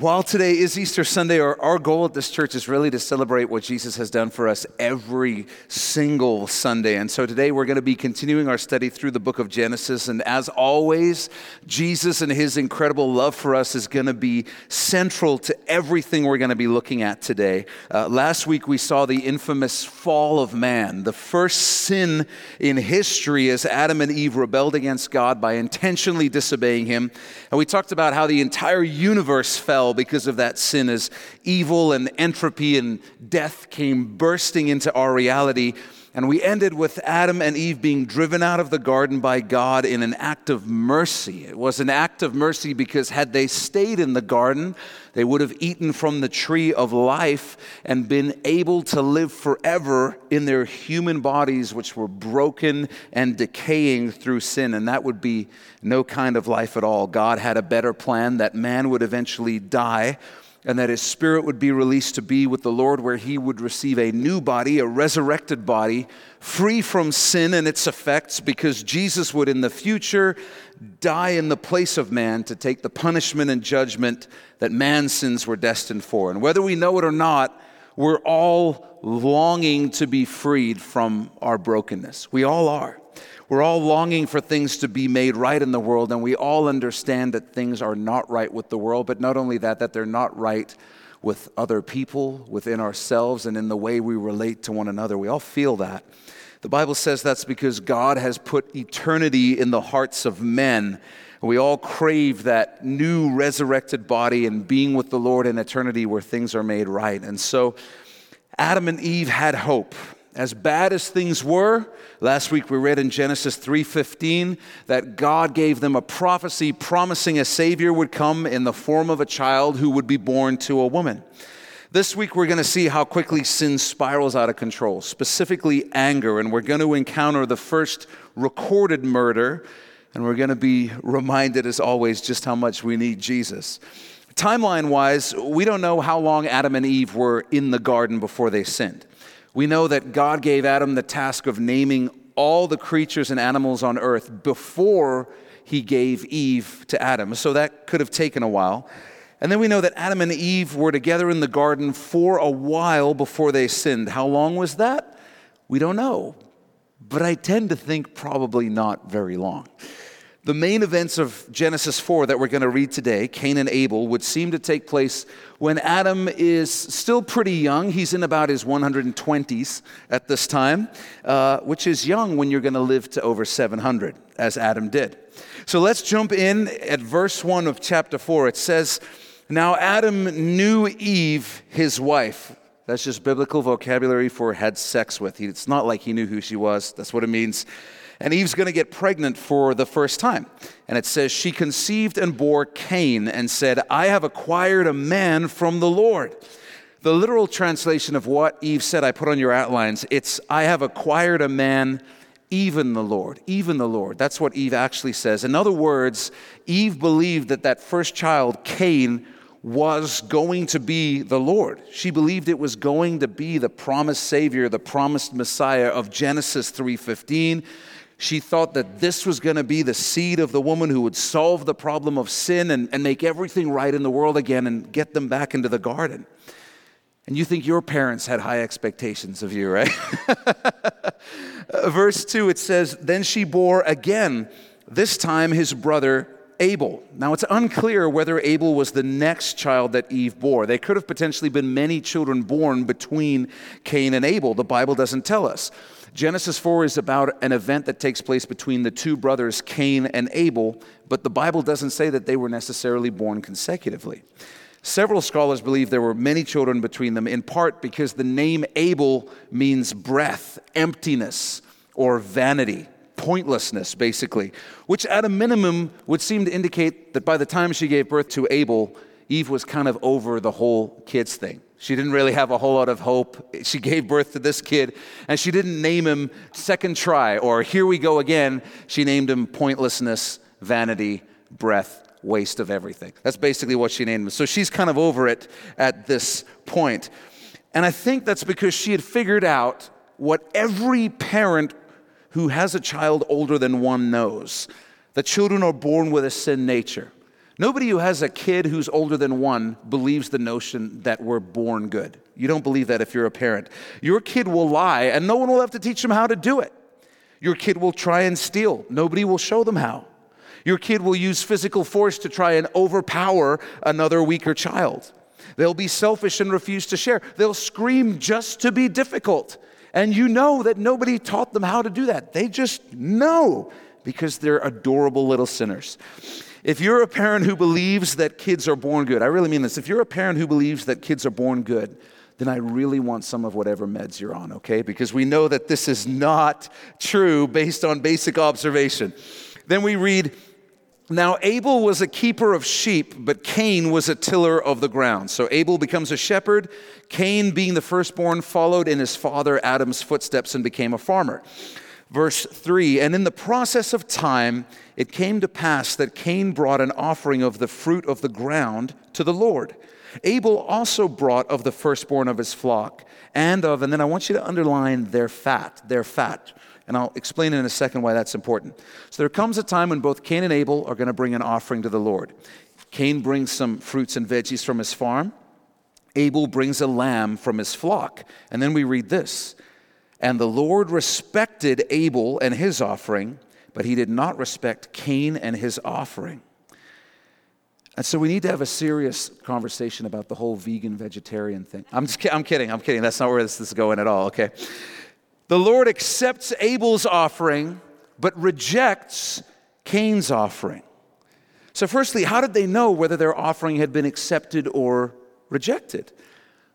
While today is Easter Sunday, our, our goal at this church is really to celebrate what Jesus has done for us every single Sunday. And so today we're going to be continuing our study through the book of Genesis. And as always, Jesus and his incredible love for us is going to be central to everything we're going to be looking at today. Uh, last week we saw the infamous fall of man, the first sin in history as Adam and Eve rebelled against God by intentionally disobeying him. And we talked about how the entire universe fell because of that sin as evil and entropy and death came bursting into our reality. And we ended with Adam and Eve being driven out of the garden by God in an act of mercy. It was an act of mercy because had they stayed in the garden, they would have eaten from the tree of life and been able to live forever in their human bodies, which were broken and decaying through sin. And that would be no kind of life at all. God had a better plan that man would eventually die and that his spirit would be released to be with the Lord, where he would receive a new body, a resurrected body, free from sin and its effects, because Jesus would in the future die in the place of man to take the punishment and judgment that man's sins were destined for. And whether we know it or not, we're all longing to be freed from our brokenness. We all are. We're all longing for things to be made right in the world, and we all understand that things are not right with the world, but not only that, that they're not right with other people, within ourselves, and in the way we relate to one another. We all feel that. The Bible says that's because God has put eternity in the hearts of men. We all crave that new resurrected body and being with the Lord in eternity where things are made right. And so Adam and Eve had hope as bad as things were last week we read in genesis 3.15 that god gave them a prophecy promising a savior would come in the form of a child who would be born to a woman. This week we're going to see how quickly sin spirals out of control specifically anger and we're going to encounter the first recorded murder and we're going to be reminded as always just how much we need jesus. Timeline wise we don't know how long adam and eve were in the garden before they sinned we know that God gave Adam the task of naming all the creatures and animals on earth before he gave Eve to Adam. So that could have taken a while. And then we know that Adam and Eve were together in the garden for a while before they sinned. How long was that? We don't know. But I tend to think probably not very long. The main events of Genesis 4 that we're going to read today, Cain and Abel, would seem to take place when Adam is still pretty young. He's in about his 120s at this time, uh, which is young when you're going to live to over 700, as Adam did. So let's jump in at verse 1 of chapter 4. It says, Now Adam knew Eve, his wife. That's just biblical vocabulary for had sex with. It's not like he knew who she was. That's what it means. And Eve's going to get pregnant for the first time. And it says, She conceived and bore Cain and said, I have acquired a man from the Lord. The literal translation of what Eve said, I put on your outlines, it's, I have acquired a man, even the Lord. Even the Lord. That's what Eve actually says. In other words, Eve believed that that first child, Cain, was going to be the Lord. She believed it was going to be the promised Savior, the promised Messiah of Genesis 3:15. She thought that this was going to be the seed of the woman who would solve the problem of sin and, and make everything right in the world again and get them back into the garden. And you think your parents had high expectations of you, right? Verse 2, it says, Then she bore again, this time his brother Abel. Now, it's unclear whether Abel was the next child that Eve bore. There could have potentially been many children born between Cain and Abel. The Bible doesn't tell us. Genesis 4 is about an event that takes place between the two brothers, Cain and Abel, but the Bible doesn't say that they were necessarily born consecutively. Several scholars believe there were many children between them, in part because the name Abel means breath, emptiness, or vanity, pointlessness, basically, which at a minimum would seem to indicate that by the time she gave birth to Abel, Eve was kind of over the whole kids thing. She didn't really have a whole lot of hope. She gave birth to this kid, and she didn't name him second try or here we go again. She named him pointlessness, vanity, breath, waste of everything. That's basically what she named him. So she's kind of over it at this point. And I think that's because she had figured out what every parent who has a child older than one knows that children are born with a sin nature. Nobody who has a kid who's older than one believes the notion that we're born good. You don't believe that if you're a parent. Your kid will lie, and no one will have to teach them how to do it. Your kid will try and steal, nobody will show them how. Your kid will use physical force to try and overpower another weaker child. They'll be selfish and refuse to share. They'll scream just to be difficult. And you know that nobody taught them how to do that. They just know because they're adorable little sinners. If you're a parent who believes that kids are born good, I really mean this. If you're a parent who believes that kids are born good, then I really want some of whatever meds you're on, okay? Because we know that this is not true based on basic observation. Then we read, Now Abel was a keeper of sheep, but Cain was a tiller of the ground. So Abel becomes a shepherd. Cain, being the firstborn, followed in his father Adam's footsteps and became a farmer. Verse 3 And in the process of time, it came to pass that Cain brought an offering of the fruit of the ground to the Lord. Abel also brought of the firstborn of his flock and of, and then I want you to underline their fat, their fat. And I'll explain in a second why that's important. So there comes a time when both Cain and Abel are going to bring an offering to the Lord. Cain brings some fruits and veggies from his farm. Abel brings a lamb from his flock. And then we read this And the Lord respected Abel and his offering, but he did not respect Cain and his offering. And so we need to have a serious conversation about the whole vegan vegetarian thing. I'm, just, I'm kidding, I'm kidding. That's not where this is going at all, okay? The Lord accepts Abel's offering, but rejects Cain's offering. So, firstly, how did they know whether their offering had been accepted or rejected?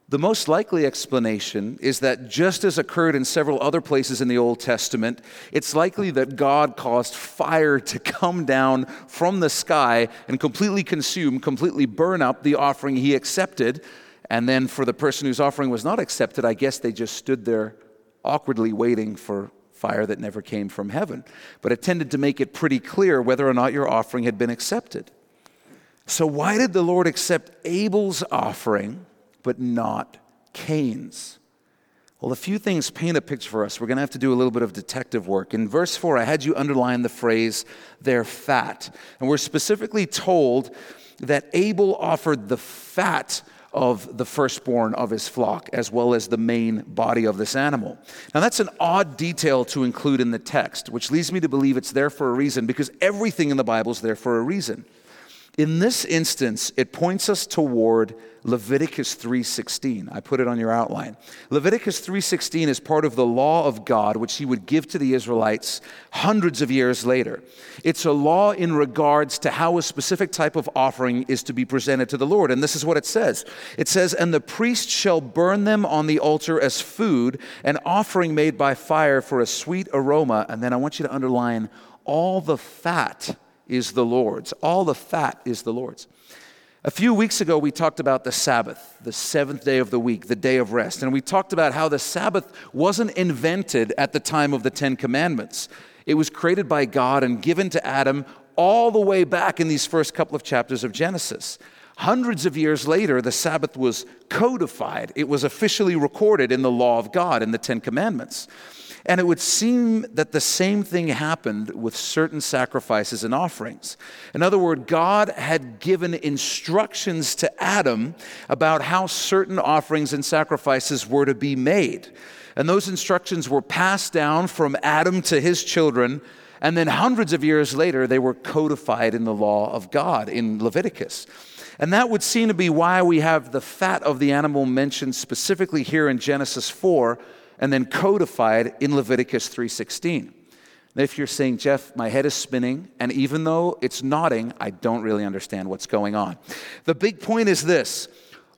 The most likely explanation is that just as occurred in several other places in the Old Testament, it's likely that God caused fire to come down from the sky and completely consume, completely burn up the offering he accepted. And then for the person whose offering was not accepted, I guess they just stood there awkwardly waiting for fire that never came from heaven. But it tended to make it pretty clear whether or not your offering had been accepted. So, why did the Lord accept Abel's offering? but not Cain's. Well, a few things paint a picture for us. We're going to have to do a little bit of detective work. In verse 4, I had you underline the phrase, their fat. And we're specifically told that Abel offered the fat of the firstborn of his flock, as well as the main body of this animal. Now, that's an odd detail to include in the text, which leads me to believe it's there for a reason, because everything in the Bible is there for a reason. In this instance, it points us toward Leviticus 3:16. I put it on your outline. Leviticus 3:16 is part of the law of God which he would give to the Israelites hundreds of years later. It's a law in regards to how a specific type of offering is to be presented to the Lord, and this is what it says. It says, "And the priest shall burn them on the altar as food, an offering made by fire for a sweet aroma." And then I want you to underline all the fat is the Lord's. All the fat is the Lord's. A few weeks ago, we talked about the Sabbath, the seventh day of the week, the day of rest. And we talked about how the Sabbath wasn't invented at the time of the Ten Commandments. It was created by God and given to Adam all the way back in these first couple of chapters of Genesis. Hundreds of years later, the Sabbath was codified, it was officially recorded in the law of God, in the Ten Commandments. And it would seem that the same thing happened with certain sacrifices and offerings. In other words, God had given instructions to Adam about how certain offerings and sacrifices were to be made. And those instructions were passed down from Adam to his children. And then hundreds of years later, they were codified in the law of God in Leviticus. And that would seem to be why we have the fat of the animal mentioned specifically here in Genesis 4 and then codified in Leviticus 3:16. Now, if you're saying, Jeff, my head is spinning, and even though it's nodding, I don't really understand what's going on. The big point is this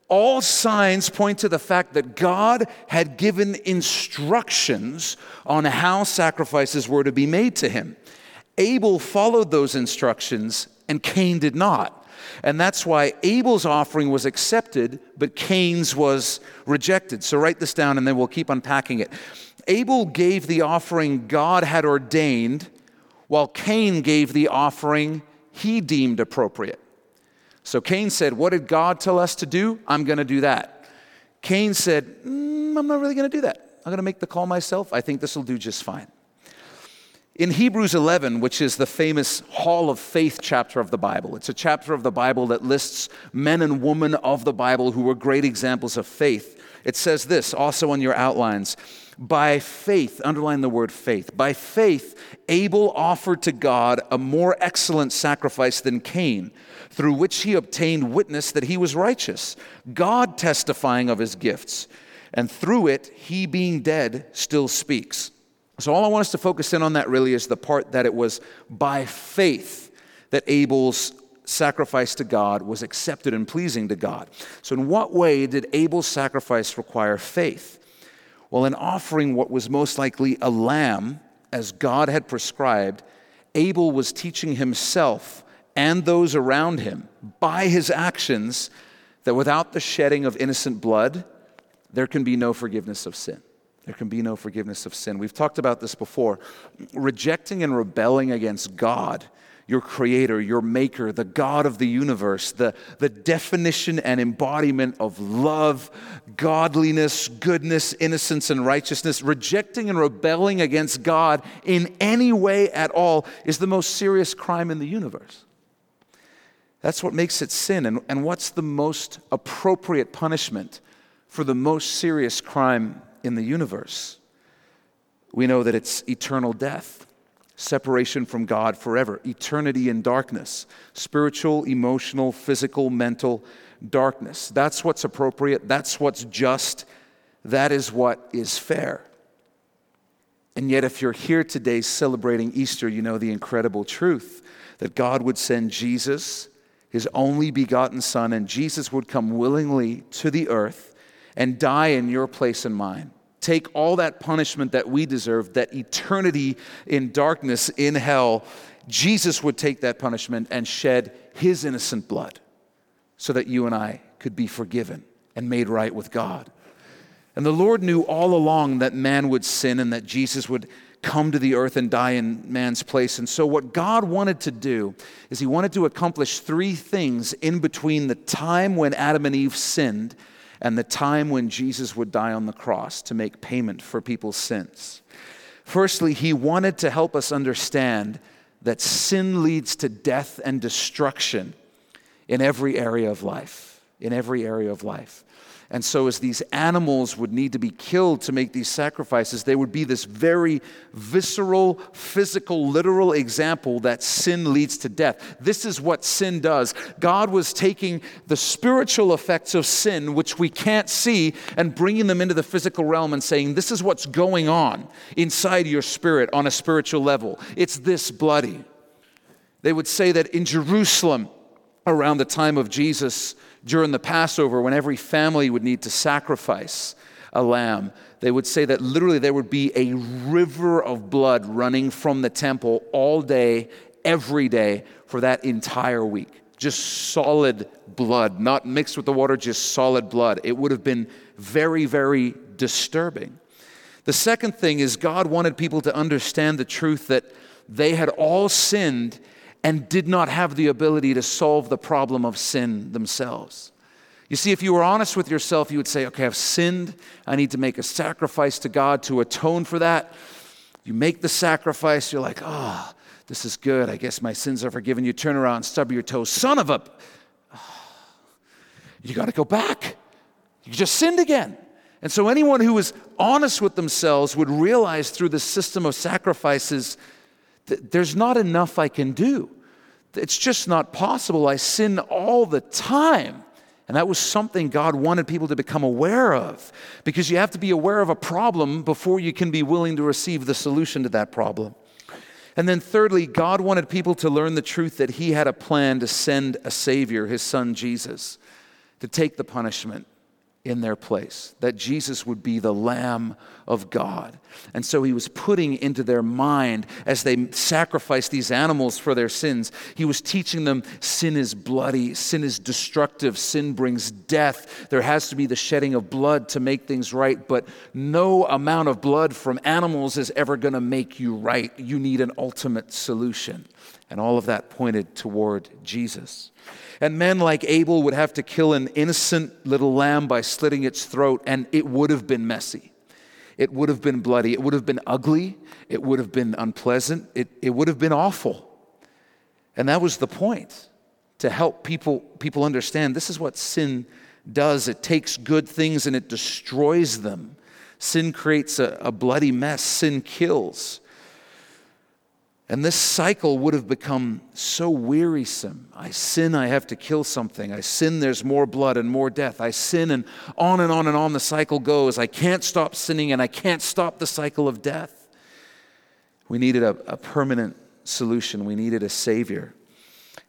all signs point to the fact that God had given instructions on how sacrifices were to be made to him. Abel followed those instructions, and Cain did not. And that's why Abel's offering was accepted, but Cain's was rejected. So write this down and then we'll keep unpacking it. Abel gave the offering God had ordained, while Cain gave the offering he deemed appropriate. So Cain said, What did God tell us to do? I'm going to do that. Cain said, mm, I'm not really going to do that. I'm going to make the call myself. I think this will do just fine. In Hebrews 11, which is the famous Hall of Faith chapter of the Bible, it's a chapter of the Bible that lists men and women of the Bible who were great examples of faith. It says this also on your outlines by faith, underline the word faith, by faith, Abel offered to God a more excellent sacrifice than Cain, through which he obtained witness that he was righteous, God testifying of his gifts. And through it, he being dead still speaks. So, all I want us to focus in on that really is the part that it was by faith that Abel's sacrifice to God was accepted and pleasing to God. So, in what way did Abel's sacrifice require faith? Well, in offering what was most likely a lamb, as God had prescribed, Abel was teaching himself and those around him by his actions that without the shedding of innocent blood, there can be no forgiveness of sin. There can be no forgiveness of sin. We've talked about this before. Rejecting and rebelling against God your creator, your maker, the God of the universe, the, the definition and embodiment of love, godliness, goodness, innocence, and righteousness, rejecting and rebelling against God in any way at all is the most serious crime in the universe. That's what makes it sin. And, and what's the most appropriate punishment for the most serious crime in the universe? We know that it's eternal death separation from God forever, eternity in darkness, spiritual, emotional, physical, mental darkness. That's what's appropriate, that's what's just, that is what is fair. And yet, if you're here today celebrating Easter, you know the incredible truth that God would send Jesus, his only begotten Son, and Jesus would come willingly to the earth and die in your place and mine take all that punishment that we deserve, that eternity in darkness in hell, Jesus would take that punishment and shed his innocent blood so that you and I could be forgiven and made right with God. And the Lord knew all along that man would sin and that Jesus would come to the earth and die in man's place. And so, what God wanted to do is He wanted to accomplish three things in between the time when Adam and Eve sinned and the time when Jesus would die on the cross to make payment for people's sins. Firstly, he wanted to help us understand that sin leads to death and destruction in every area of life. In every area of life. And so, as these animals would need to be killed to make these sacrifices, they would be this very visceral, physical, literal example that sin leads to death. This is what sin does. God was taking the spiritual effects of sin, which we can't see, and bringing them into the physical realm and saying, This is what's going on inside your spirit on a spiritual level. It's this bloody. They would say that in Jerusalem, around the time of Jesus, during the Passover, when every family would need to sacrifice a lamb, they would say that literally there would be a river of blood running from the temple all day, every day, for that entire week. Just solid blood, not mixed with the water, just solid blood. It would have been very, very disturbing. The second thing is, God wanted people to understand the truth that they had all sinned and did not have the ability to solve the problem of sin themselves. You see, if you were honest with yourself, you would say, okay, I've sinned. I need to make a sacrifice to God to atone for that. You make the sacrifice, you're like, oh, this is good. I guess my sins are forgiven. You turn around, stub your toes. Son of a. You got to go back. You just sinned again. And so, anyone who was honest with themselves would realize through the system of sacrifices that there's not enough I can do. It's just not possible. I sin all the time. And that was something God wanted people to become aware of because you have to be aware of a problem before you can be willing to receive the solution to that problem. And then, thirdly, God wanted people to learn the truth that He had a plan to send a Savior, His Son Jesus, to take the punishment in their place, that Jesus would be the Lamb of God. And so he was putting into their mind as they sacrificed these animals for their sins, he was teaching them sin is bloody, sin is destructive, sin brings death. There has to be the shedding of blood to make things right, but no amount of blood from animals is ever going to make you right. You need an ultimate solution. And all of that pointed toward Jesus. And men like Abel would have to kill an innocent little lamb by slitting its throat, and it would have been messy. It would have been bloody. It would have been ugly. It would have been unpleasant. It, it would have been awful. And that was the point to help people, people understand this is what sin does it takes good things and it destroys them. Sin creates a, a bloody mess, sin kills. And this cycle would have become so wearisome. I sin, I have to kill something. I sin, there's more blood and more death. I sin, and on and on and on the cycle goes. I can't stop sinning, and I can't stop the cycle of death. We needed a, a permanent solution, we needed a Savior.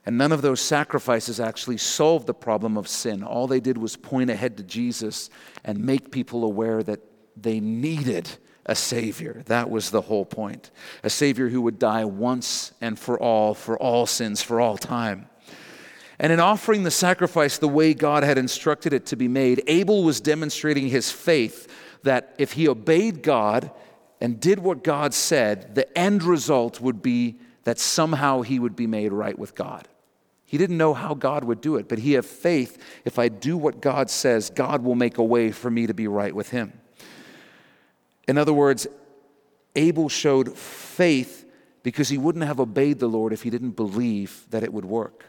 And none of those sacrifices actually solved the problem of sin. All they did was point ahead to Jesus and make people aware that they needed a Savior. That was the whole point. A Savior who would die once and for all, for all sins, for all time. And in offering the sacrifice the way God had instructed it to be made, Abel was demonstrating his faith that if he obeyed God and did what God said, the end result would be that somehow he would be made right with God. He didn't know how God would do it, but he had faith if I do what God says, God will make a way for me to be right with him. In other words, Abel showed faith because he wouldn't have obeyed the Lord if he didn't believe that it would work.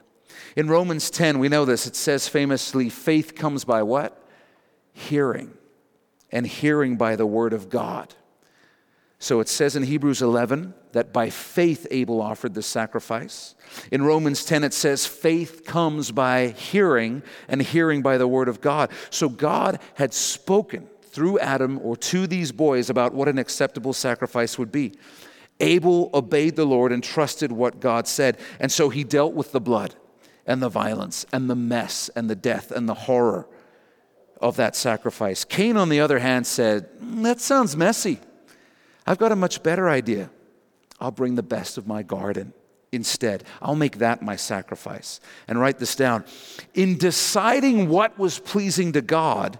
In Romans 10, we know this. It says famously, faith comes by what? Hearing, and hearing by the word of God. So it says in Hebrews 11 that by faith Abel offered the sacrifice. In Romans 10, it says faith comes by hearing, and hearing by the word of God. So God had spoken through Adam or to these boys about what an acceptable sacrifice would be. Abel obeyed the Lord and trusted what God said. And so he dealt with the blood and the violence and the mess and the death and the horror of that sacrifice. Cain, on the other hand, said, That sounds messy. I've got a much better idea. I'll bring the best of my garden instead. I'll make that my sacrifice. And write this down. In deciding what was pleasing to God,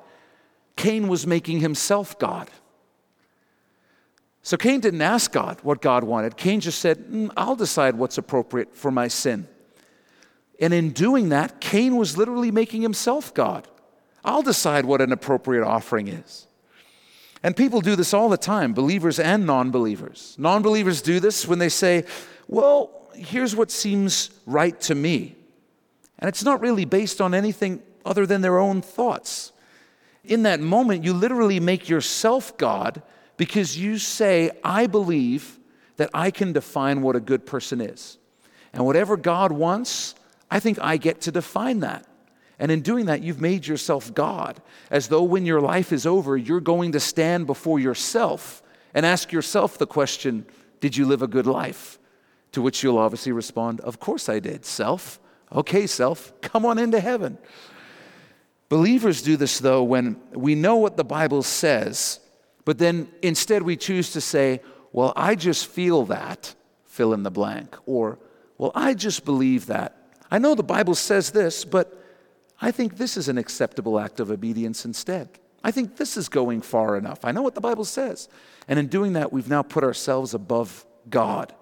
Cain was making himself God. So Cain didn't ask God what God wanted. Cain just said, mm, I'll decide what's appropriate for my sin. And in doing that, Cain was literally making himself God. I'll decide what an appropriate offering is. And people do this all the time, believers and non believers. Non believers do this when they say, Well, here's what seems right to me. And it's not really based on anything other than their own thoughts in that moment, you literally make yourself God because you say, I believe that I can define what a good person is. And whatever God wants, I think I get to define that. And in doing that, you've made yourself God, as though when your life is over, you're going to stand before yourself and ask yourself the question Did you live a good life? To which you'll obviously respond, Of course I did, self. Okay, self, come on into heaven. Believers do this, though, when we know what the Bible says, but then instead we choose to say, Well, I just feel that, fill in the blank, or, Well, I just believe that. I know the Bible says this, but I think this is an acceptable act of obedience instead. I think this is going far enough. I know what the Bible says. And in doing that, we've now put ourselves above God.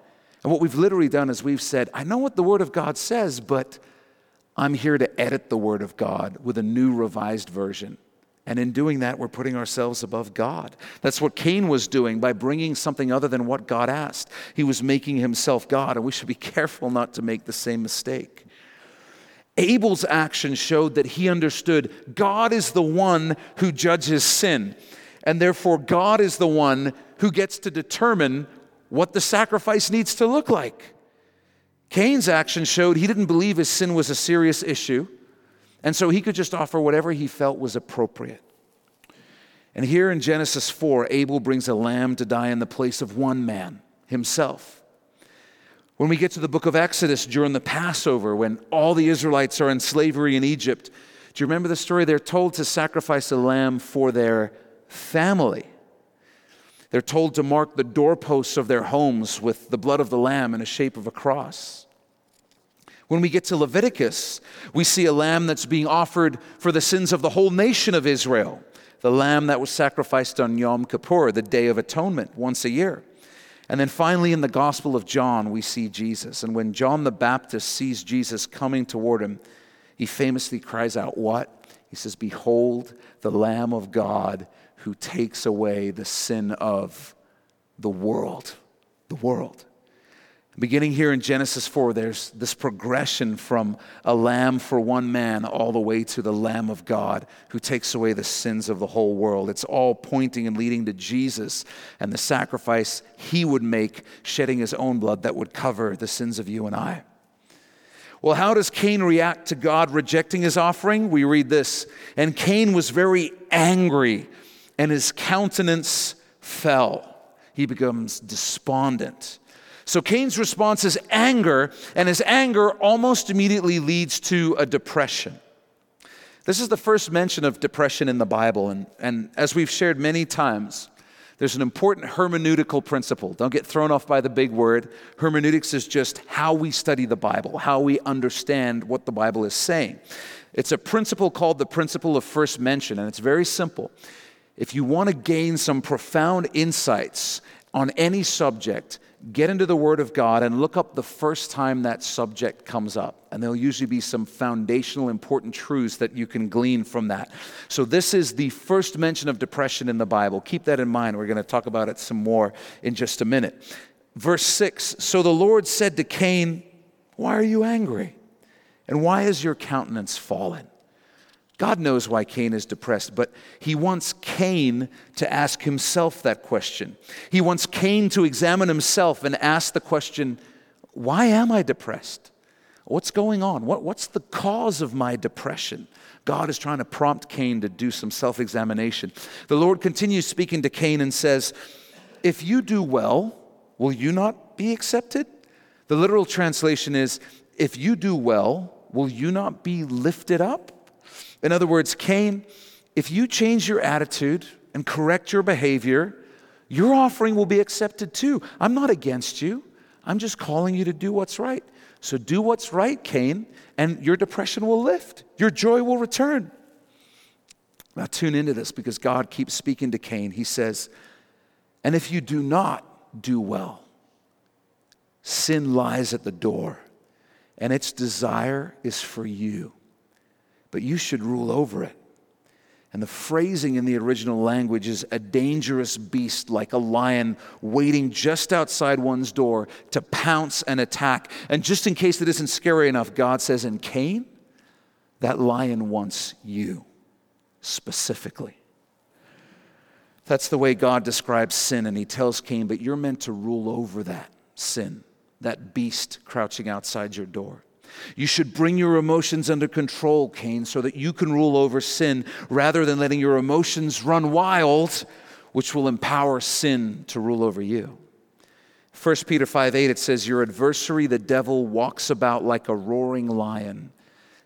And what we've literally done is we've said, I know what the Word of God says, but I'm here to edit the Word of God with a new revised version. And in doing that, we're putting ourselves above God. That's what Cain was doing by bringing something other than what God asked. He was making himself God, and we should be careful not to make the same mistake. Abel's action showed that he understood God is the one who judges sin, and therefore God is the one who gets to determine what the sacrifice needs to look like. Cain's action showed he didn't believe his sin was a serious issue, and so he could just offer whatever he felt was appropriate. And here in Genesis 4, Abel brings a lamb to die in the place of one man, himself. When we get to the book of Exodus during the Passover, when all the Israelites are in slavery in Egypt, do you remember the story? They're told to sacrifice a lamb for their family. They're told to mark the doorposts of their homes with the blood of the lamb in the shape of a cross. When we get to Leviticus, we see a lamb that's being offered for the sins of the whole nation of Israel, the lamb that was sacrificed on Yom Kippur, the Day of Atonement, once a year. And then finally, in the Gospel of John, we see Jesus. And when John the Baptist sees Jesus coming toward him, he famously cries out, What? He He says, Behold the Lamb of God who takes away the sin of the world. The world. Beginning here in Genesis 4, there's this progression from a lamb for one man all the way to the Lamb of God who takes away the sins of the whole world. It's all pointing and leading to Jesus and the sacrifice he would make, shedding his own blood that would cover the sins of you and I. Well, how does Cain react to God rejecting his offering? We read this And Cain was very angry, and his countenance fell. He becomes despondent. So Cain's response is anger, and his anger almost immediately leads to a depression. This is the first mention of depression in the Bible, and, and as we've shared many times, there's an important hermeneutical principle. Don't get thrown off by the big word. Hermeneutics is just how we study the Bible, how we understand what the Bible is saying. It's a principle called the principle of first mention, and it's very simple. If you want to gain some profound insights on any subject, get into the Word of God and look up the first time that subject comes up. And there'll usually be some foundational important truths that you can glean from that. So, this is the first mention of depression in the Bible. Keep that in mind. We're going to talk about it some more in just a minute. Verse 6 So the Lord said to Cain, Why are you angry? And why is your countenance fallen? God knows why Cain is depressed, but he wants Cain to ask himself that question. He wants Cain to examine himself and ask the question why am I depressed? What's going on? What, what's the cause of my depression? God is trying to prompt Cain to do some self examination. The Lord continues speaking to Cain and says, If you do well, will you not be accepted? The literal translation is, If you do well, will you not be lifted up? In other words, Cain, if you change your attitude and correct your behavior, your offering will be accepted too. I'm not against you. I'm just calling you to do what's right. So do what's right, Cain, and your depression will lift. Your joy will return. Now, tune into this because God keeps speaking to Cain. He says, And if you do not do well, sin lies at the door, and its desire is for you but you should rule over it. And the phrasing in the original language is a dangerous beast like a lion waiting just outside one's door to pounce and attack. And just in case it isn't scary enough, God says, in Cain, that lion wants you specifically. That's the way God describes sin, and He tells Cain, but you're meant to rule over that sin, that beast crouching outside your door. You should bring your emotions under control, Cain, so that you can rule over sin rather than letting your emotions run wild, which will empower sin to rule over you. 1 Peter 5 8, it says, Your adversary, the devil, walks about like a roaring lion,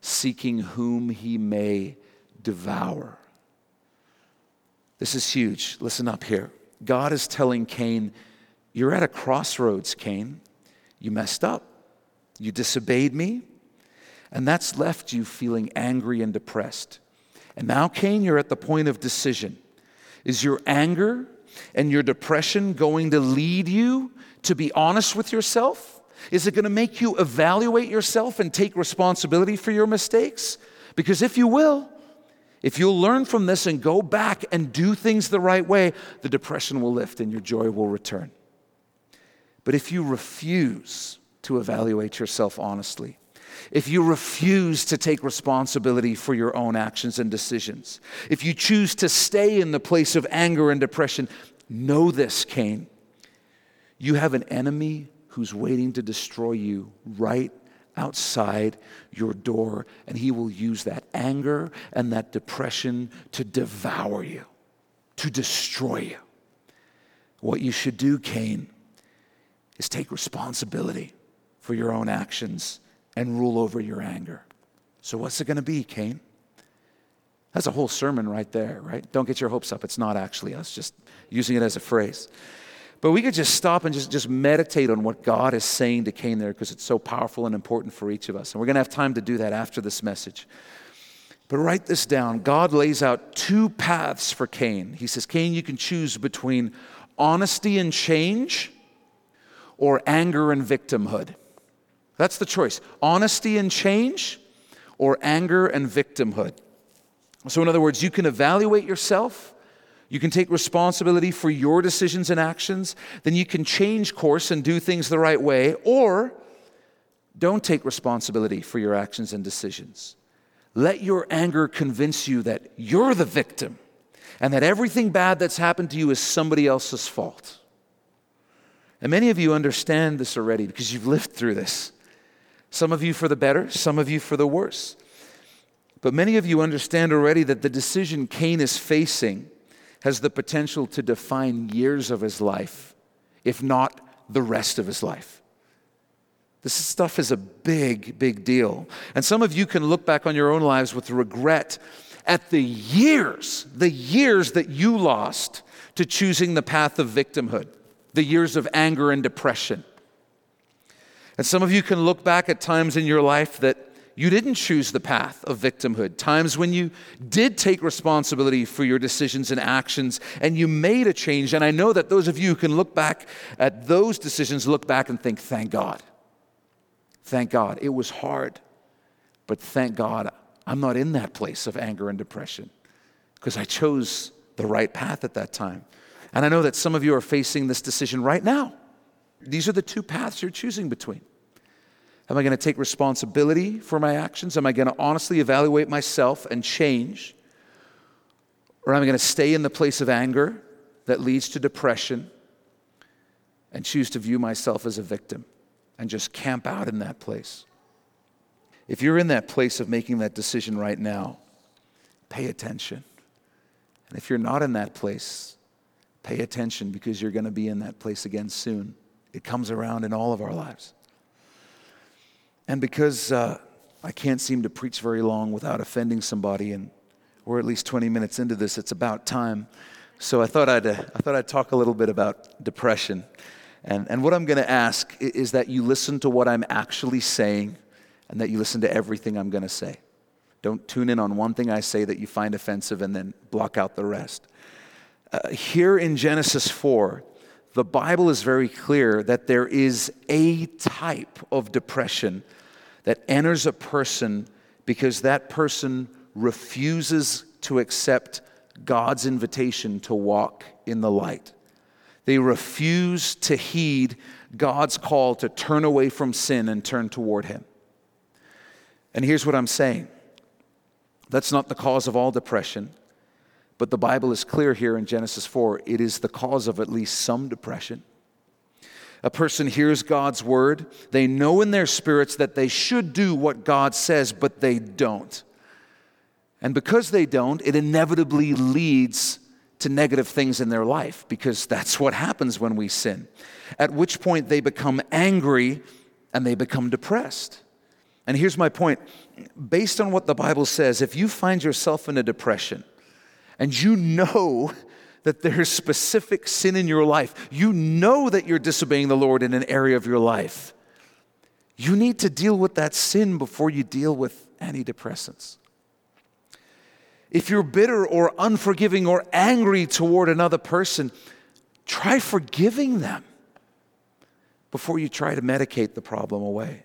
seeking whom he may devour. This is huge. Listen up here. God is telling Cain, You're at a crossroads, Cain. You messed up. You disobeyed me, and that's left you feeling angry and depressed. And now, Cain, you're at the point of decision. Is your anger and your depression going to lead you to be honest with yourself? Is it going to make you evaluate yourself and take responsibility for your mistakes? Because if you will, if you'll learn from this and go back and do things the right way, the depression will lift and your joy will return. But if you refuse, to evaluate yourself honestly. If you refuse to take responsibility for your own actions and decisions, if you choose to stay in the place of anger and depression, know this, Cain. You have an enemy who's waiting to destroy you right outside your door, and he will use that anger and that depression to devour you, to destroy you. What you should do, Cain, is take responsibility for your own actions and rule over your anger. So, what's it going to be, Cain? That's a whole sermon right there, right? Don't get your hopes up. It's not actually us, just using it as a phrase. But we could just stop and just, just meditate on what God is saying to Cain there because it's so powerful and important for each of us. And we're going to have time to do that after this message. But write this down. God lays out two paths for Cain. He says, Cain, you can choose between honesty and change or anger and victimhood. That's the choice honesty and change, or anger and victimhood. So, in other words, you can evaluate yourself. You can take responsibility for your decisions and actions. Then you can change course and do things the right way, or don't take responsibility for your actions and decisions. Let your anger convince you that you're the victim and that everything bad that's happened to you is somebody else's fault. And many of you understand this already because you've lived through this. Some of you for the better, some of you for the worse. But many of you understand already that the decision Cain is facing has the potential to define years of his life, if not the rest of his life. This stuff is a big, big deal. And some of you can look back on your own lives with regret at the years, the years that you lost to choosing the path of victimhood, the years of anger and depression. And some of you can look back at times in your life that you didn't choose the path of victimhood, times when you did take responsibility for your decisions and actions and you made a change. And I know that those of you who can look back at those decisions, look back and think, thank God. Thank God. It was hard, but thank God I'm not in that place of anger and depression because I chose the right path at that time. And I know that some of you are facing this decision right now. These are the two paths you're choosing between. Am I going to take responsibility for my actions? Am I going to honestly evaluate myself and change? Or am I going to stay in the place of anger that leads to depression and choose to view myself as a victim? and just camp out in that place. If you're in that place of making that decision right now, pay attention. And if you're not in that place, pay attention because you're going to be in that place again soon. It comes around in all of our lives. And because uh, I can't seem to preach very long without offending somebody, and we're at least 20 minutes into this, it's about time. So I thought I'd, uh, I thought I'd talk a little bit about depression. And, and what I'm going to ask is that you listen to what I'm actually saying and that you listen to everything I'm going to say. Don't tune in on one thing I say that you find offensive and then block out the rest. Uh, here in Genesis 4, the Bible is very clear that there is a type of depression that enters a person because that person refuses to accept God's invitation to walk in the light. They refuse to heed God's call to turn away from sin and turn toward Him. And here's what I'm saying that's not the cause of all depression, but the Bible is clear here in Genesis 4 it is the cause of at least some depression. A person hears God's word, they know in their spirits that they should do what God says, but they don't. And because they don't, it inevitably leads to negative things in their life because that's what happens when we sin. At which point they become angry and they become depressed. And here's my point based on what the Bible says, if you find yourself in a depression and you know that there's specific sin in your life, you know that you're disobeying the Lord in an area of your life, you need to deal with that sin before you deal with antidepressants. If you're bitter or unforgiving or angry toward another person, try forgiving them before you try to medicate the problem away.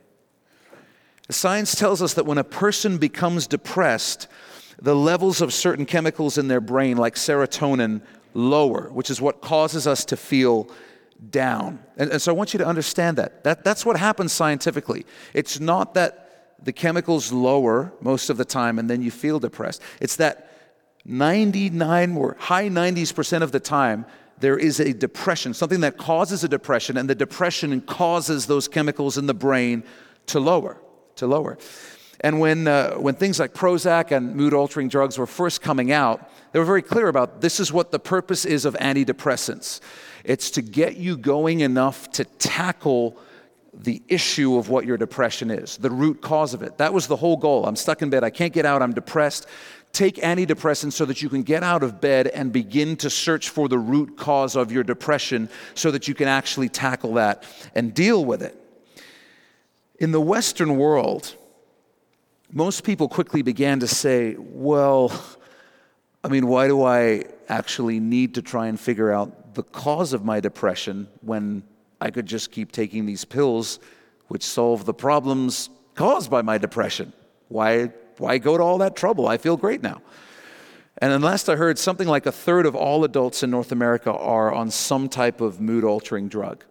Science tells us that when a person becomes depressed, the levels of certain chemicals in their brain, like serotonin, lower, which is what causes us to feel down. And, and so I want you to understand that. that. That's what happens scientifically. It's not that the chemicals lower most of the time and then you feel depressed. It's that 99 or high 90s percent of the time there is a depression, something that causes a depression, and the depression causes those chemicals in the brain to lower, to lower. And when, uh, when things like Prozac and mood altering drugs were first coming out, they were very clear about this is what the purpose is of antidepressants. It's to get you going enough to tackle the issue of what your depression is, the root cause of it. That was the whole goal. I'm stuck in bed, I can't get out, I'm depressed. Take antidepressants so that you can get out of bed and begin to search for the root cause of your depression so that you can actually tackle that and deal with it. In the Western world, most people quickly began to say, well, I mean, why do I actually need to try and figure out the cause of my depression when I could just keep taking these pills, which solve the problems caused by my depression. Why, why go to all that trouble? I feel great now. And last I heard, something like a third of all adults in North America are on some type of mood altering drug.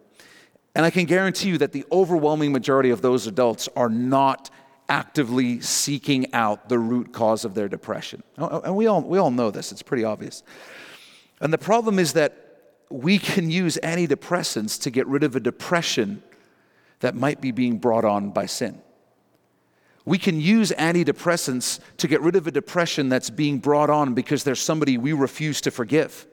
And I can guarantee you that the overwhelming majority of those adults are not actively seeking out the root cause of their depression. And we all, we all know this, it's pretty obvious. And the problem is that we can use antidepressants to get rid of a depression that might be being brought on by sin. We can use antidepressants to get rid of a depression that's being brought on because there's somebody we refuse to forgive.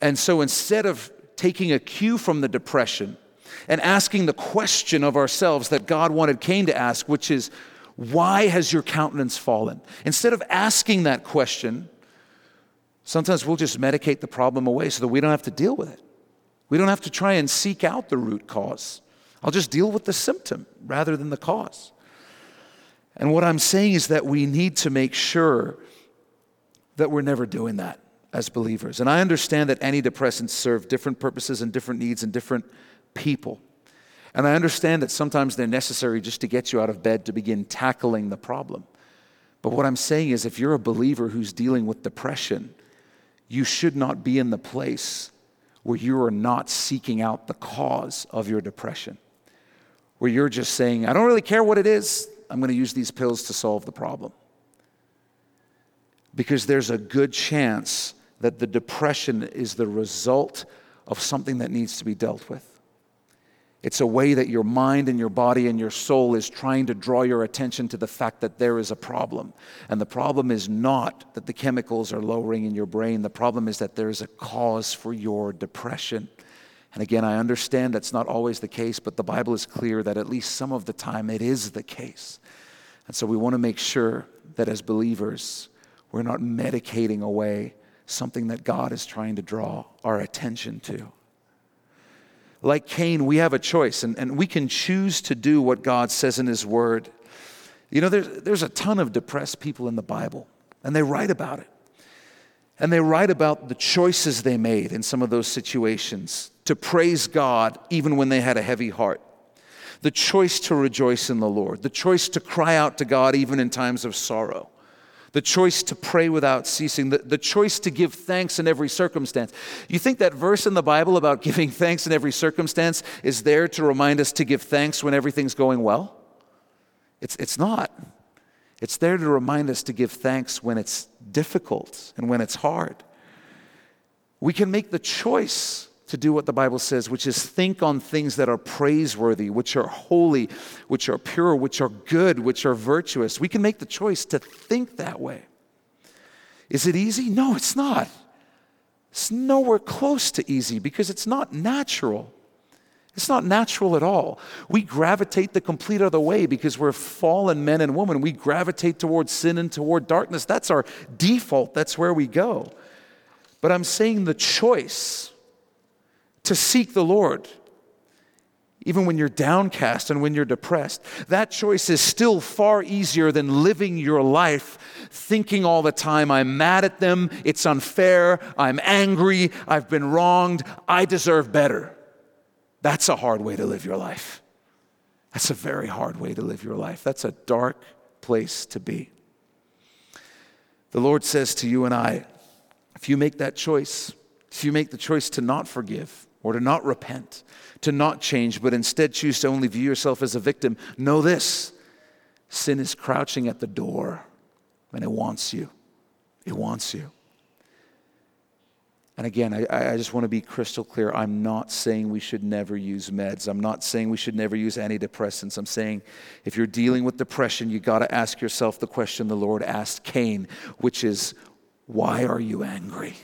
And so instead of taking a cue from the depression and asking the question of ourselves that God wanted Cain to ask, which is, Why has your countenance fallen? Instead of asking that question, sometimes we'll just medicate the problem away so that we don't have to deal with it. We don't have to try and seek out the root cause. I'll just deal with the symptom rather than the cause. And what I'm saying is that we need to make sure that we're never doing that as believers. And I understand that antidepressants serve different purposes and different needs and different people. And I understand that sometimes they're necessary just to get you out of bed to begin tackling the problem. But what I'm saying is, if you're a believer who's dealing with depression, you should not be in the place where you are not seeking out the cause of your depression, where you're just saying, I don't really care what it is, I'm going to use these pills to solve the problem. Because there's a good chance that the depression is the result of something that needs to be dealt with. It's a way that your mind and your body and your soul is trying to draw your attention to the fact that there is a problem. And the problem is not that the chemicals are lowering in your brain, the problem is that there is a cause for your depression. And again, I understand that's not always the case, but the Bible is clear that at least some of the time it is the case. And so we want to make sure that as believers, we're not medicating away something that God is trying to draw our attention to. Like Cain, we have a choice, and, and we can choose to do what God says in His Word. You know, there's, there's a ton of depressed people in the Bible, and they write about it. And they write about the choices they made in some of those situations to praise God even when they had a heavy heart. The choice to rejoice in the Lord, the choice to cry out to God even in times of sorrow the choice to pray without ceasing, the, the choice to give thanks in every circumstance. You think that verse in the Bible about giving thanks in every circumstance is there to remind us to give thanks when everything's going well? It's, it's not. It's there to remind us to give thanks when it's difficult and when it's hard. We can make the choice to do what the Bible says, which is think on things that are praiseworthy, which are holy, which are pure, which are good, which are virtuous. We can make the choice to think that way. Is it easy? No, it's not. It's nowhere close to easy because it's not natural. It's not natural at all. We gravitate the complete other way because we're fallen men and women. We gravitate towards sin and toward darkness. That's our default, that's where we go. But I'm saying the choice to seek the Lord, even when you're downcast and when you're depressed. That choice is still far easier than living your life thinking all the time, I'm mad at them, it's unfair, I'm angry, I've been wronged, I deserve better. That's a hard way to live your life. That's a very hard way to live your life. That's a dark place to be. The Lord says to you and I, if you make that choice, if you make the choice to not forgive, or to not repent, to not change, but instead choose to only view yourself as a victim, know this sin is crouching at the door and it wants you. It wants you. And again, I, I, just want to be crystal clear. I'm not saying we should never use meds. I'm not saying we should never use antidepressants. I'm saying if you're dealing with depression, you got to ask yourself the question the Lord asked Cain, which is, why are you angry?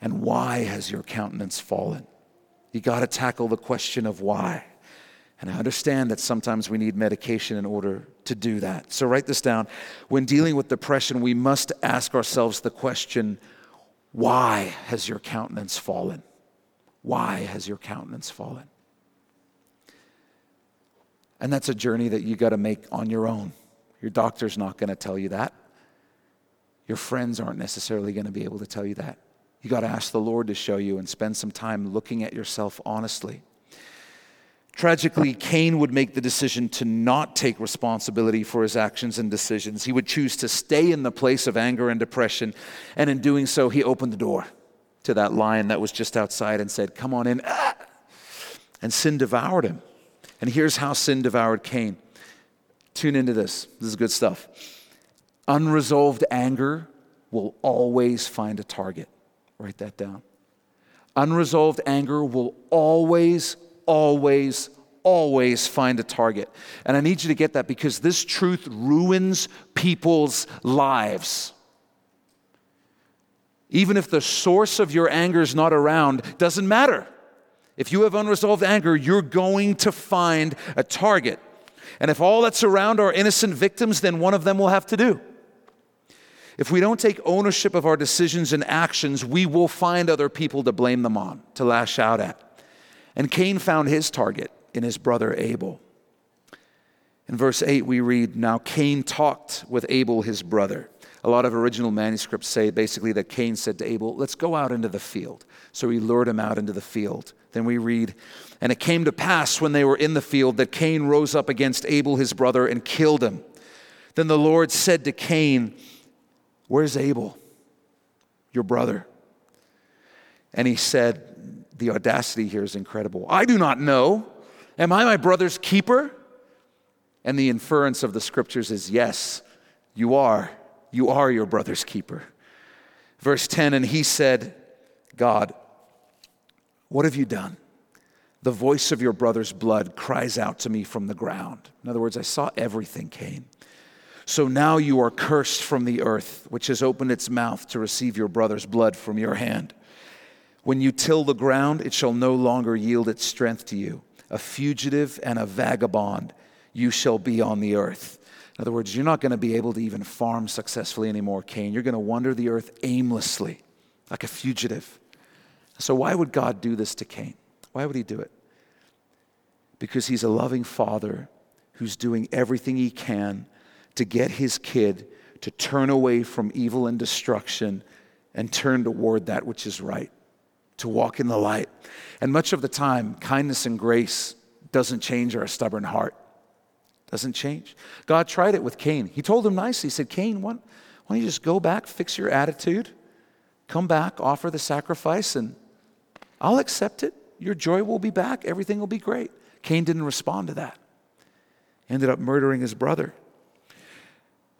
And why has your countenance fallen? You got to tackle the question of why. And I understand that sometimes we need medication in order to do that. So write this down. When dealing with depression, we must ask ourselves the question why has your countenance fallen? Why has your countenance fallen? And that's a journey that you got to make on your own. Your doctor's not going to tell you that. Your friends aren't necessarily going to be able to tell you that. You got to ask the Lord to show you and spend some time looking at yourself honestly. Tragically, Cain would make the decision to not take responsibility for his actions and decisions. He would choose to stay in the place of anger and depression. And in doing so, he opened the door to that lion that was just outside and said, Come on in. Ah! And sin devoured him. And here's how sin devoured Cain. Tune into this. This is good stuff. Unresolved anger will always find a target. Write that down. Unresolved anger will always always, always find a target. And I need you to get that because this truth ruins people's lives. Even if the source of your anger is not around, doesn't matter. If you have unresolved anger, you're going to find a target. And if all that's around are innocent victims, then one of them will have to do. If we don't take ownership of our decisions and actions, we will find other people to blame them on, to lash out at. And Cain found his target in his brother Abel. In verse 8, we read, Now Cain talked with Abel, his brother. A lot of original manuscripts say basically that Cain said to Abel, Let's go out into the field. So he lured him out into the field. Then we read, And it came to pass when they were in the field that Cain rose up against Abel, his brother, and killed him. Then the Lord said to Cain, Where's Abel, your brother? And he said, the audacity here is incredible. I do not know. Am I my brother's keeper? And the inference of the scriptures is yes, you are. You are your brother's keeper. Verse 10 And he said, God, what have you done? The voice of your brother's blood cries out to me from the ground. In other words, I saw everything, Cain. So now you are cursed from the earth, which has opened its mouth to receive your brother's blood from your hand. When you till the ground, it shall no longer yield its strength to you. A fugitive and a vagabond you shall be on the earth. In other words, you're not going to be able to even farm successfully anymore, Cain. You're going to wander the earth aimlessly, like a fugitive. So, why would God do this to Cain? Why would he do it? Because he's a loving father who's doing everything he can to get his kid to turn away from evil and destruction and turn toward that which is right to walk in the light. And much of the time, kindness and grace doesn't change our stubborn heart. Doesn't change. God tried it with Cain. He told him nicely, He said, Cain, why, don't you just go back, fix your attitude, come back, offer the sacrifice, and I'll accept it. Your joy will be back. Everything will be great. Cain didn't respond to that. Ended up murdering his brother.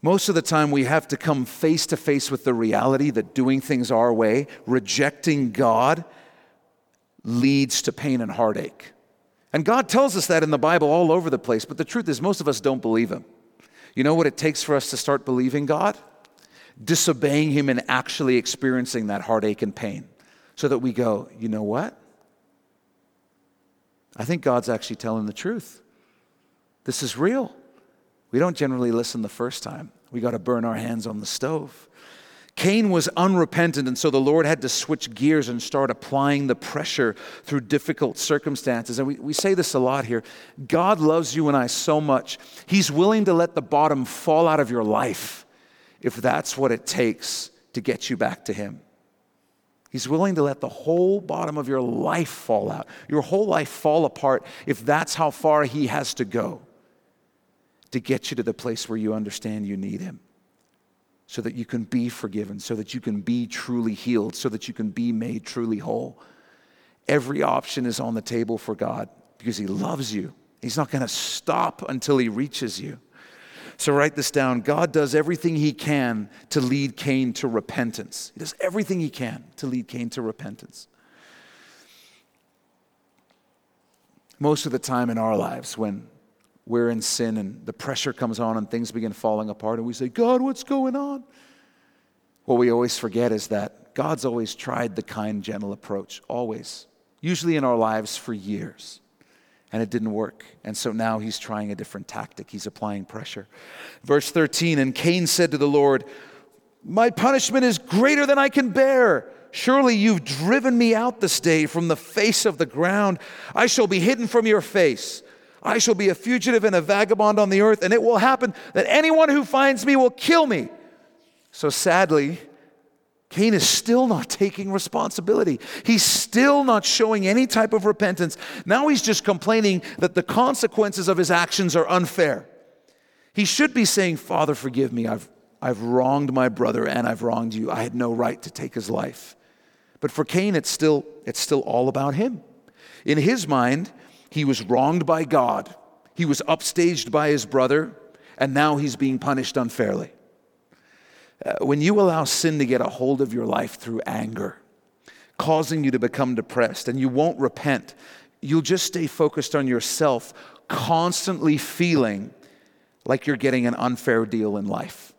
Most of the time, we have to come face to face with the reality that doing things our way, rejecting God, leads to pain and heartache. And God tells us that in the Bible all over the place, but the truth is, most of us don't believe Him. You know what it takes for us to start believing God? Disobeying Him and actually experiencing that heartache and pain so that we go, you know what? I think God's actually telling the truth. This is real. We don't generally listen the first time. We got to burn our hands on the stove. Cain was unrepentant, and so the Lord had to switch gears and start applying the pressure through difficult circumstances. And we, we say this a lot here God loves you and I so much, He's willing to let the bottom fall out of your life if that's what it takes to get you back to Him. He's willing to let the whole bottom of your life fall out, your whole life fall apart, if that's how far He has to go to get you to the place where you understand you need Him so that you can be forgiven, so that you can be truly healed, so that you can be made truly whole. Every option is on the table for God because He loves you. He's not going to stop until He reaches you. So write this down. God does everything He can to lead Cain to repentance. He does everything He can to lead Cain to repentance. Most of the time in our lives, when we're in sin and the pressure comes on and things begin falling apart and we say, God, what's going on? What we always forget is that God's always tried the kind, gentle approach, always, usually in our lives for years. And it didn't work. And so now he's trying a different tactic. He's applying pressure. Verse 13 And Cain said to the Lord, My punishment is greater than I can bear. Surely you've driven me out this day from the face of the ground. I shall be hidden from your face. I shall be a fugitive and a vagabond on the earth, and it will happen that anyone who finds me will kill me. So sadly, Cain is still not taking responsibility. He's still not showing any type of repentance. Now he's just complaining that the consequences of his actions are unfair. He should be saying, Father, forgive me. I've, I've wronged my brother and I've wronged you. I had no right to take his life. But for Cain, it's still, it's still all about him. In his mind, he was wronged by God, he was upstaged by his brother, and now he's being punished unfairly. Uh, when you allow sin to get a hold of your life through anger, causing you to become depressed, and you won't repent, you'll just stay focused on yourself, constantly feeling like you're getting an unfair deal in life.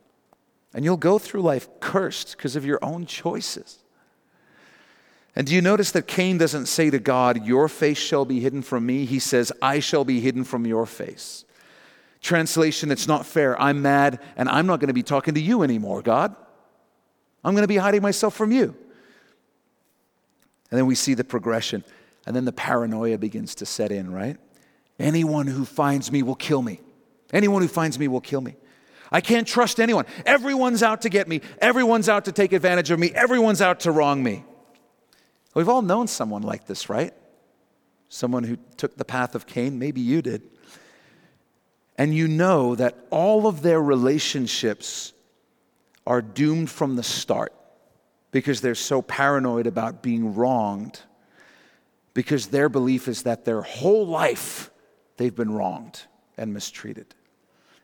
And you'll go through life cursed because of your own choices. And do you notice that Cain doesn't say to God, Your face shall be hidden from me? He says, I shall be hidden from your face. Translation, it's not fair. I'm mad and I'm not going to be talking to you anymore, God. I'm going to be hiding myself from you. And then we see the progression. And then the paranoia begins to set in, right? Anyone who finds me will kill me. Anyone who finds me will kill me. I can't trust anyone. Everyone's out to get me. Everyone's out to take advantage of me. Everyone's out to wrong me. We've all known someone like this, right? Someone who took the path of Cain. Maybe you did and you know that all of their relationships are doomed from the start because they're so paranoid about being wronged, because their belief is that their whole life they've been wronged and mistreated.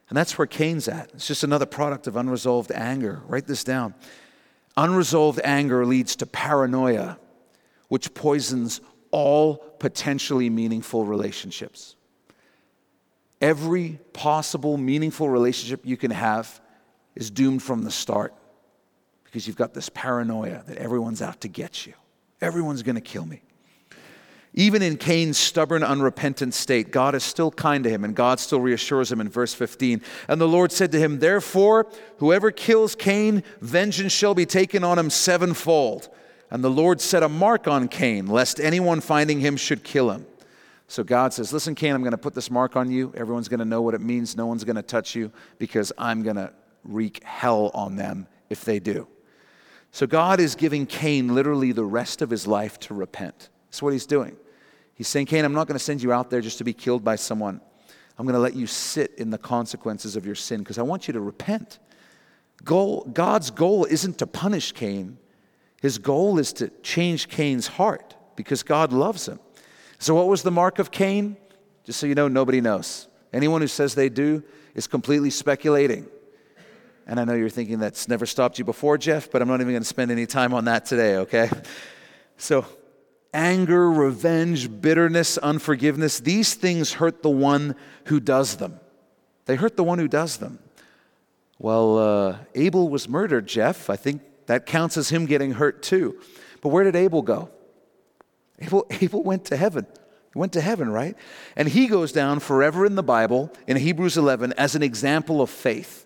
And that's where Cain's at. It's just another product of unresolved anger. Write this down. Unresolved anger leads to paranoia, which poisons all potentially meaningful relationships. Every possible meaningful relationship you can have is doomed from the start because you've got this paranoia that everyone's out to get you. Everyone's going to kill me. Even in Cain's stubborn, unrepentant state, God is still kind to him, and God still reassures him in verse 15. And the Lord said to him, Therefore, whoever kills Cain, vengeance shall be taken on him sevenfold. And the Lord set a mark on Cain, lest anyone finding him should kill him. So God says, Listen, Cain, I'm going to put this mark on you. Everyone's going to know what it means. No one's going to touch you because I'm going to wreak hell on them if they do. So God is giving Cain literally the rest of his life to repent. That's what he's doing. He's saying, Cain, I'm not going to send you out there just to be killed by someone. I'm going to let you sit in the consequences of your sin because I want you to repent. Goal, God's goal isn't to punish Cain, his goal is to change Cain's heart because God loves him. So, what was the mark of Cain? Just so you know, nobody knows. Anyone who says they do is completely speculating. And I know you're thinking that's never stopped you before, Jeff, but I'm not even going to spend any time on that today, okay? So, anger, revenge, bitterness, unforgiveness, these things hurt the one who does them. They hurt the one who does them. Well, uh, Abel was murdered, Jeff. I think that counts as him getting hurt too. But where did Abel go? Abel, Abel went to heaven. He went to heaven, right? And he goes down forever in the Bible, in Hebrews 11, as an example of faith.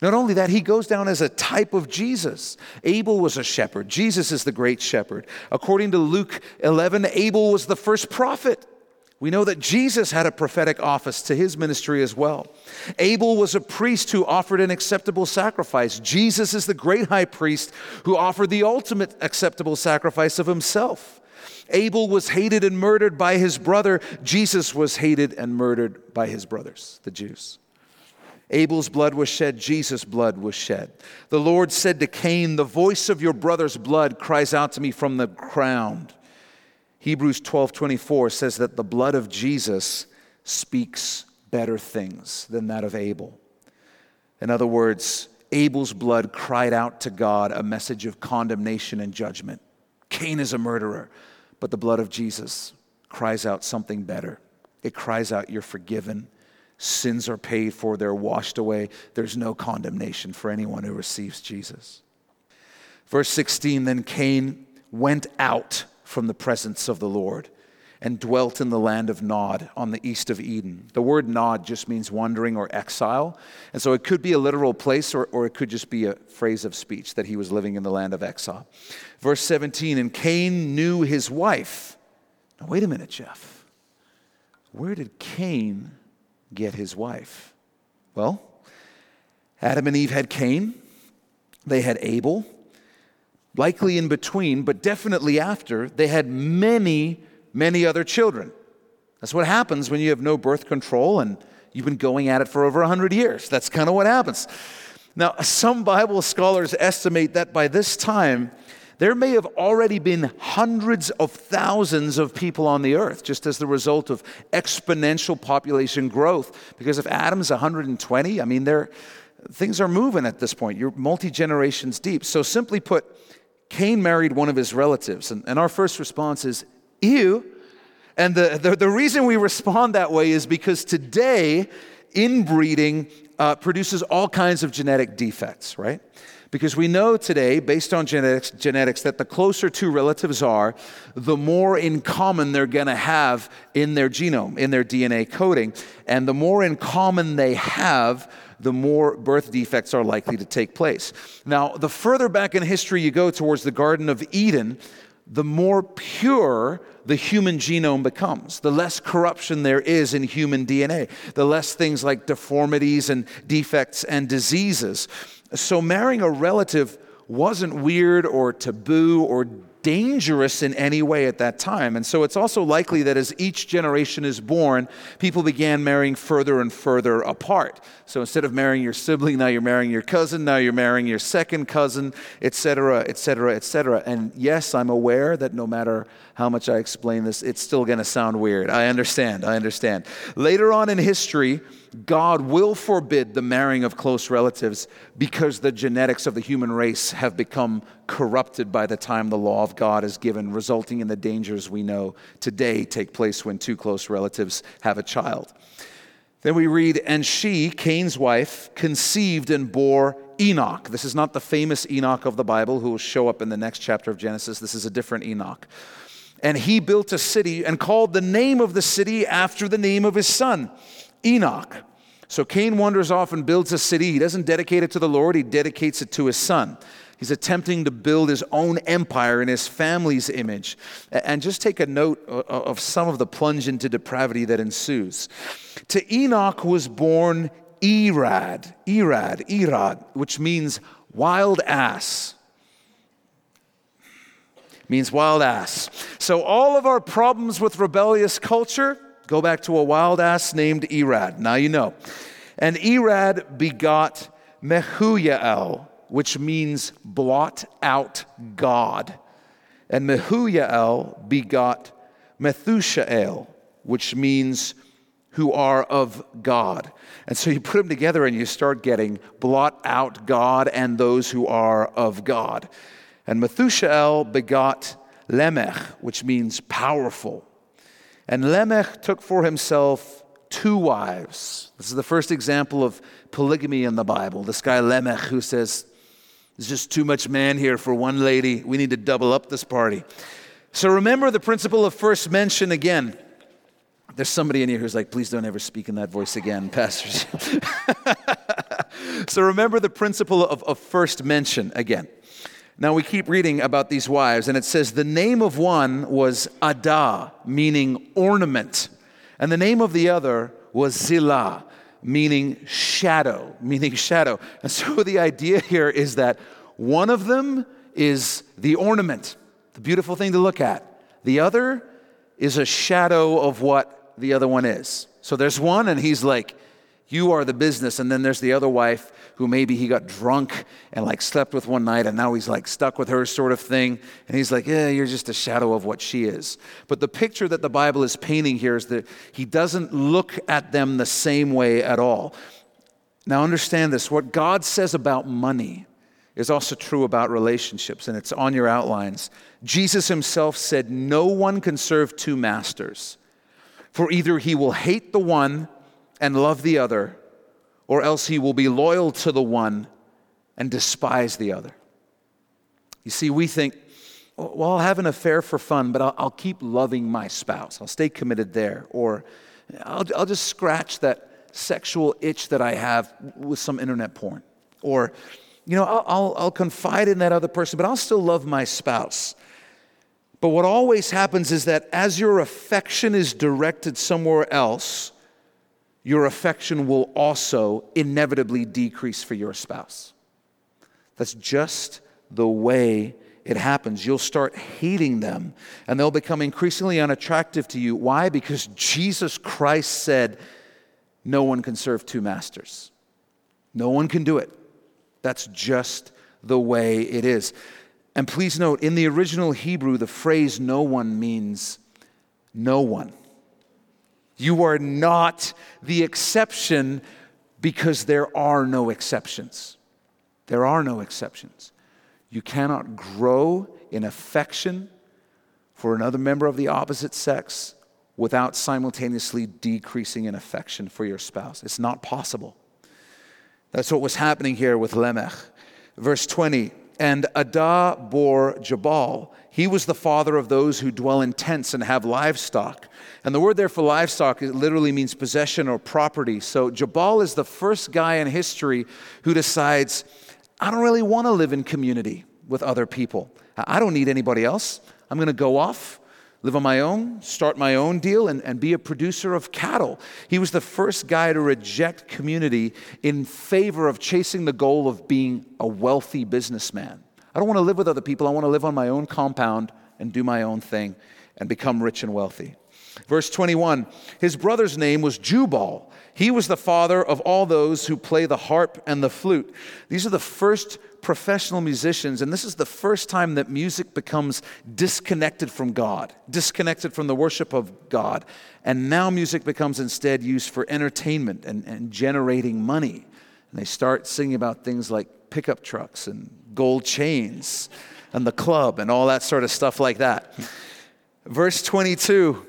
Not only that, he goes down as a type of Jesus. Abel was a shepherd. Jesus is the great shepherd. According to Luke 11, Abel was the first prophet. We know that Jesus had a prophetic office to his ministry as well. Abel was a priest who offered an acceptable sacrifice. Jesus is the great high priest who offered the ultimate acceptable sacrifice of himself. Abel was hated and murdered by his brother. Jesus was hated and murdered by his brothers, the Jews. Abel's blood was shed, Jesus' blood was shed. The Lord said to Cain, The voice of your brother's blood cries out to me from the ground. Hebrews 12 24 says that the blood of Jesus speaks better things than that of Abel. In other words, Abel's blood cried out to God a message of condemnation and judgment. Cain is a murderer. But the blood of Jesus cries out something better. It cries out, You're forgiven. Sins are paid for, they're washed away. There's no condemnation for anyone who receives Jesus. Verse 16 Then Cain went out from the presence of the Lord and dwelt in the land of Nod on the east of Eden. The word Nod just means wandering or exile. And so it could be a literal place or, or it could just be a phrase of speech that he was living in the land of exile. Verse 17 And Cain knew his wife. Now, wait a minute, Jeff. Where did Cain get his wife? Well, Adam and Eve had Cain, they had Abel. Likely in between, but definitely after, they had many, many other children. That's what happens when you have no birth control and you've been going at it for over 100 years. That's kind of what happens. Now, some Bible scholars estimate that by this time, there may have already been hundreds of thousands of people on the earth just as the result of exponential population growth. Because if Adam's 120, I mean, things are moving at this point. You're multi generations deep. So, simply put, Cain married one of his relatives. And, and our first response is, ew. And the, the, the, reason we respond that way is because today, inbreeding uh, produces all kinds of genetic defects, right? Because we know today, based on genetics, genetics, that the closer two relatives are, the more in common they're to have in their genome, in their DNA coding. And the more in common they have, the more birth defects are likely to take place. Now, the further back in history you go towards the Garden of Eden, the more pure the human genome becomes, the less corruption there is in human DNA, the less things like deformities and defects and diseases. So marrying a relative wasn't weird or taboo or dangerous in any way at that time. And so it's also likely that as each generation is born, people began marrying further and further apart. So instead of marrying your sibling, now you're marrying your cousin, now you're marrying your second cousin, etc., etc., etc. And yes, I'm aware that no matter how much I explain this, it's still going to sound weird. I understand, I understand. Later on in history, God will forbid the marrying of close relatives because the genetics of the human race have become corrupted by the time the law of God is given, resulting in the dangers we know today take place when two close relatives have a child. Then we read, and she, Cain's wife, conceived and bore Enoch. This is not the famous Enoch of the Bible who will show up in the next chapter of Genesis. This is a different Enoch. And he built a city and called the name of the city after the name of his son. Enoch. So Cain wanders off and builds a city. He doesn't dedicate it to the Lord, he dedicates it to his son. He's attempting to build his own empire in his family's image. And just take a note of some of the plunge into depravity that ensues. To Enoch was born Irad, Irad, Irad, which means wild ass. Means wild ass. So all of our problems with rebellious culture, Go back to a wild ass named Irad. Now you know. And Irad begot Mehujael, which means blot out God. And Mehujael begot Methushael, which means who are of God. And so you put them together and you start getting blot out God and those who are of God. And Methushael begot Lamech, which means powerful. And Lamech took for himself two wives. This is the first example of polygamy in the Bible. This guy Lamech who says, There's just too much man here for one lady. We need to double up this party. So remember the principle of first mention again. There's somebody in here who's like, please don't ever speak in that voice again, pastors. so remember the principle of, of first mention again. Now we keep reading about these wives, and it says the name of one was Adah, meaning ornament, and the name of the other was Zillah, meaning shadow, meaning shadow. And so the idea here is that one of them is the ornament, the beautiful thing to look at. The other is a shadow of what the other one is. So there's one, and he's like, You are the business. And then there's the other wife who maybe he got drunk and like slept with one night and now he's like stuck with her sort of thing. And he's like, yeah, you're just a shadow of what she is. But the picture that the Bible is painting here is that he doesn't look at them the same way at all. Now, understand this what God says about money is also true about relationships, and it's on your outlines. Jesus himself said, No one can serve two masters, for either he will hate the one and love the other or else he will be loyal to the one and despise the other. You see, we think, well, I'll have an affair for fun, but I'll, I'll keep loving my spouse. I'll stay committed there. Or I'll, I'll just scratch that sexual itch that I have with some internet porn. Or, you know, I'll, I'll, I'll confide in that other person, but I'll still love my spouse. But what always happens is that as your affection is directed somewhere else, your affection will also inevitably decrease for your spouse. That's just the way it happens. You'll start hating them and they'll become increasingly unattractive to you. Why? Because Jesus Christ said, No one can serve two masters. No one can do it. That's just the way it is. And please note, in the original Hebrew, the phrase no one means no one. You are not the exception because there are no exceptions. There are no exceptions. You cannot grow in affection for another member of the opposite sex without simultaneously decreasing in affection for your spouse. It's not possible. That's what was happening here with Lamech. Verse 20 And Adah bore Jabal. He was the father of those who dwell in tents and have livestock. And the word there for livestock literally means possession or property. So Jabal is the first guy in history who decides, I don't really want to live in community with other people. I don't need anybody else. I'm going to go off live on my own, start my own deal, and, and be a producer of cattle. He was the first guy to reject community in favor of chasing the goal of being a wealthy businessman. I don't want to live with other people. I want to live on my own compound and do my own thing and become rich and wealthy. Verse 21 His brother's name was Jubal. He was the father of all those who play the harp and the flute. These are the first professional musicians, and this is the first time that music becomes disconnected from God, disconnected from the worship of God. And now music becomes instead used for entertainment and, and generating money. And they start singing about things like pickup trucks and gold chains and the club and all that sort of stuff like that. Verse 22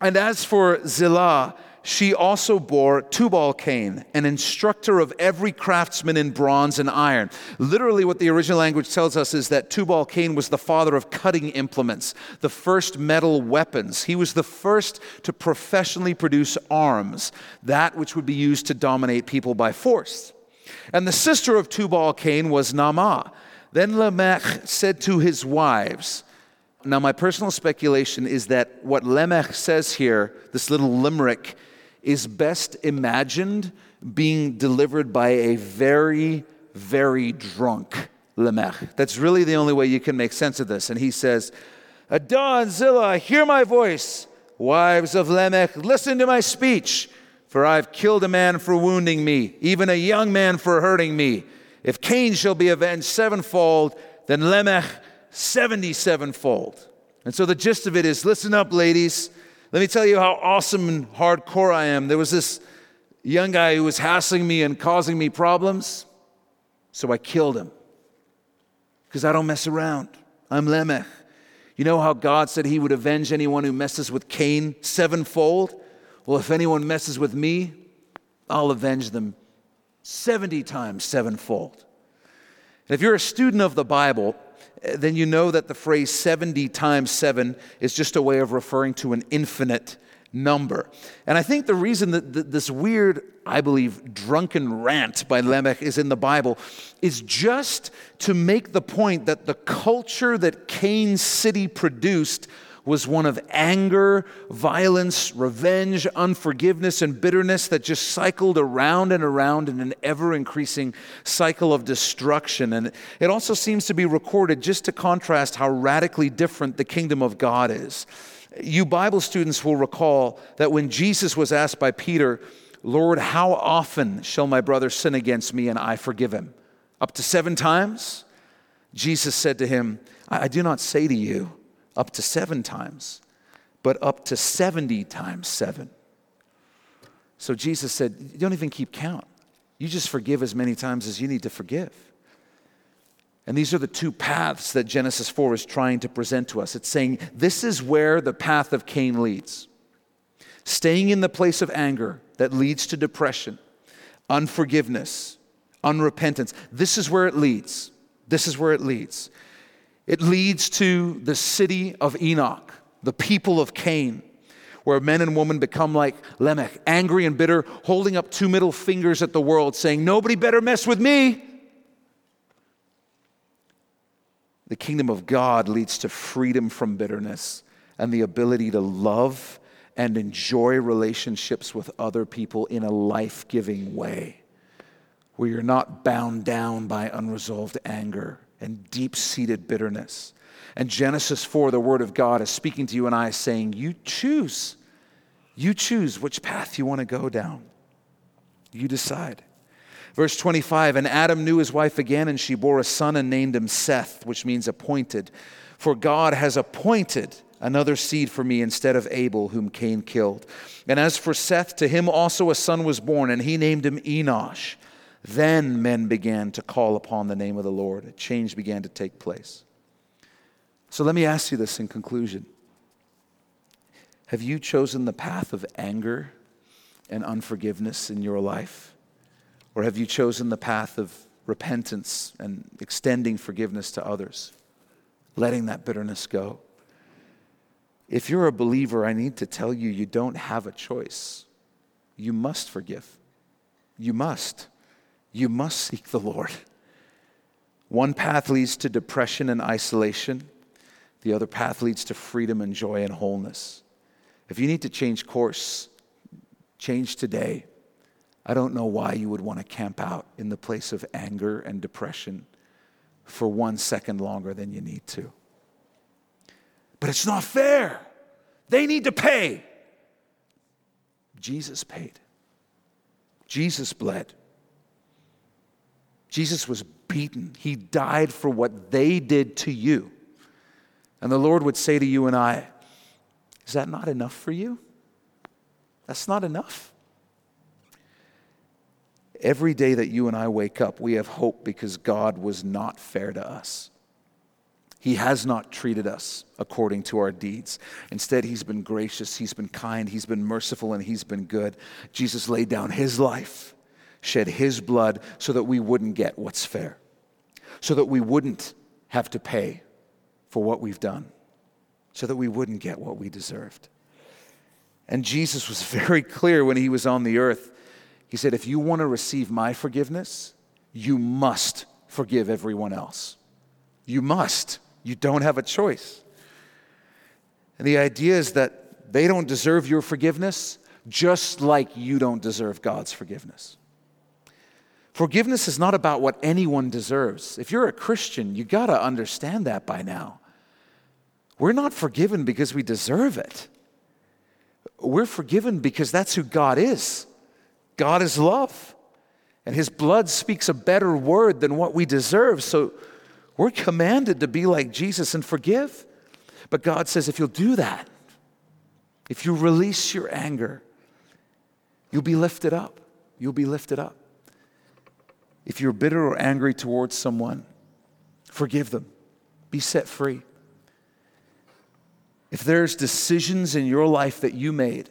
And as for Zillah, she also bore Tubal Cain, an instructor of every craftsman in bronze and iron. Literally, what the original language tells us is that Tubal Cain was the father of cutting implements, the first metal weapons. He was the first to professionally produce arms, that which would be used to dominate people by force. And the sister of Tubal Cain was Naamah. Then Lamech said to his wives, now, my personal speculation is that what Lamech says here, this little limerick, is best imagined being delivered by a very, very drunk Lamech. That's really the only way you can make sense of this. And he says, and Zillah, hear my voice. Wives of Lamech, listen to my speech. For I've killed a man for wounding me, even a young man for hurting me. If Cain shall be avenged sevenfold, then Lamech seventy sevenfold. And so the gist of it is listen up, ladies. Let me tell you how awesome and hardcore I am. There was this young guy who was hassling me and causing me problems, so I killed him. Because I don't mess around. I'm Lamech. You know how God said he would avenge anyone who messes with Cain sevenfold? Well, if anyone messes with me, I'll avenge them 70 times sevenfold. And if you're a student of the Bible, eh, then you know that the phrase 70 times 7 is just a way of referring to an infinite number. And I think the reason that this weird, I believe, drunken rant by Lamech is in the Bible is just to make the point that the culture that Cain's city produced was one of anger, violence, revenge, unforgiveness, and bitterness that just cycled around and around in an ever increasing cycle of destruction. And it also seems to be recorded just to contrast how radically different the kingdom of God is. You Bible students will recall that when Jesus was asked by Peter, Lord, how often shall my brother sin against me and I forgive him? Up to seven times? Jesus said to him, I do not say to you, up to seven times, but up to 70 times seven. So Jesus said, You don't even keep count. You just forgive as many times as you need to forgive. And these are the two paths that Genesis 4 is trying to present to us. It's saying this is where the path of Cain leads. Staying in the place of anger that leads to depression, unforgiveness, unrepentance. This is where it leads. This is where it leads. It leads to the city of Enoch, the people of Cain, where men and women become like Lamech, angry and bitter, holding up two middle fingers at the world, saying, Nobody better mess with me. The kingdom of God leads to freedom from bitterness and the ability to love and enjoy relationships with other people in a life giving way, where you're not bound down by unresolved anger and deep seated bitterness. And Genesis 4, the Word of God, is speaking to you and I, saying, You choose. You choose which path you want to go down. You decide. Verse 25 And Adam knew his wife again, and she bore a son and named him Seth, which means appointed. For God has appointed another seed for me instead of Abel, whom Cain killed. And as for Seth, to him also a son was born, and he named him Enosh. Then men began to call upon the name of the Lord. A change began to take place. So let me ask you this in conclusion Have you chosen the path of anger and unforgiveness in your life? Or have you chosen the path of repentance and extending forgiveness to others, letting that bitterness go? If you're a believer, I need to tell you, you don't have a choice. You must forgive. You must. You must seek the Lord. One path leads to depression and isolation. The other path leads to freedom and joy and wholeness. If you need to change course, change today. I don't know why you would want to camp out in the place of anger and depression for one second longer than you need to. But it's not fair. They need to pay. Jesus paid. Jesus bled. Jesus was beaten. He died for what they did to you. And the Lord would say to you and I, Is that not enough for you? That's not enough. Every day that you and I wake up, we have hope because God was not fair to us. He has not treated us according to our deeds. Instead, He's been gracious, He's been kind, He's been merciful, and He's been good. Jesus laid down His life, shed His blood so that we wouldn't get what's fair, so that we wouldn't have to pay for what we've done so that we wouldn't get what we deserved. And Jesus was very clear when he was on the earth. He said, If you want to receive my forgiveness, you must forgive everyone else. You must. You don't have a choice. And the idea is that they don't deserve your forgiveness, just like you don't deserve God's forgiveness. Forgiveness is not about what anyone deserves. If you're a Christian, you got to understand that by now. We're not forgiven because we deserve it. We're forgiven because that's who God is. God is love. And his blood speaks a better word than what we deserve. So we're commanded to be like Jesus and forgive. But God says if you'll do that, if you release your anger, you'll be lifted up. You'll be lifted up. If you're bitter or angry towards someone, forgive them. Be set free. If there's decisions in your life that you made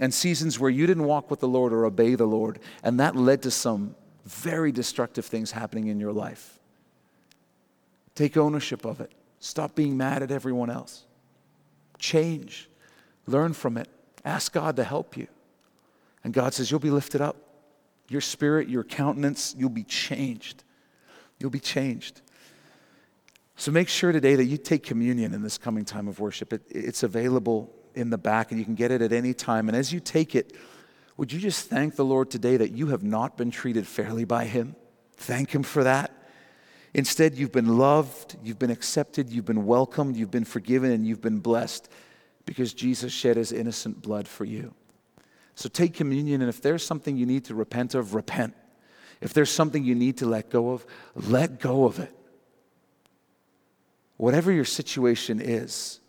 and seasons where you didn't walk with the Lord or obey the Lord, and that led to some very destructive things happening in your life, take ownership of it. Stop being mad at everyone else. Change. Learn from it. Ask God to help you. And God says, You'll be lifted up. Your spirit, your countenance, you'll be changed. You'll be changed. So make sure today that you take communion in this coming time of worship. It, it's available in the back and you can get it at any time. And as you take it, would you just thank the Lord today that you have not been treated fairly by Him? Thank Him for that. Instead, you've been loved, you've been accepted, you've been welcomed, you've been forgiven, and you've been blessed because Jesus shed His innocent blood for you. So take communion, and if there's something you need to repent of, repent. If there's something you need to let go of, let go of it whatever your situation is,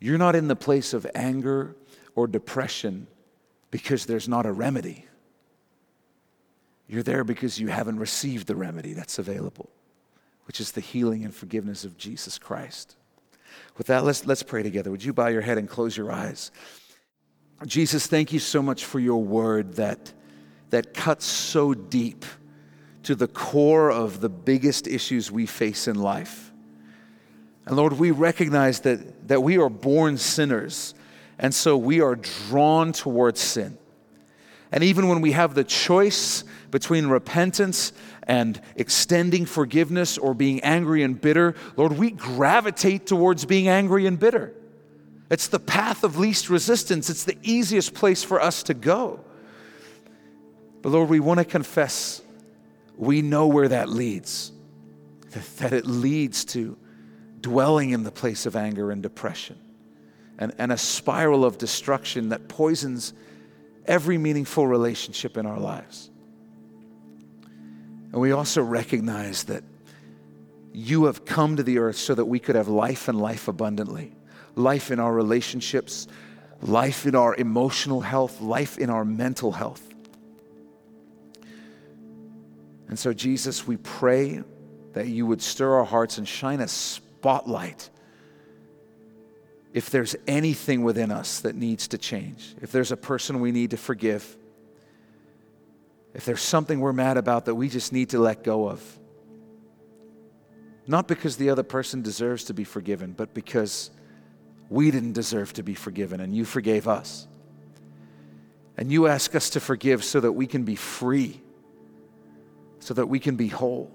you're not in the place of anger or depression because there's not a remedy. You're there because you haven't received the remedy that's available, which is the healing and forgiveness of Jesus Christ. With that, let's, let's pray together. Would you bow your head and close your eyes? Jesus, thank you so much for your word that, that cuts so deep to the core of the biggest issues we face in life. And Lord, we recognize that, that we are born sinners, and so we are drawn towards sin. And even when we have the choice between repentance and extending forgiveness or being angry and bitter, Lord, we gravitate towards being angry and bitter. It's the path of least resistance, it's the easiest place for us to go. But Lord, we want to confess we know where that leads. that, it leads to dwelling in the place of anger and depression and, and a spiral of destruction that poisons every meaningful relationship in our lives. And we also recognize that you have come to the earth so that we could have life and life abundantly. Life in our relationships, life in our emotional health, life in our mental health. And so, Jesus, we pray that you would stir our hearts and shine a spotlight if there's anything within us that needs to change, if there's a person we need to forgive, if there's something we're mad about that we just need to let go of. Not because the other person deserves to be forgiven, but because we didn't deserve to be forgiven and you forgave us. And you ask us to forgive so that we can be free, so that we can be whole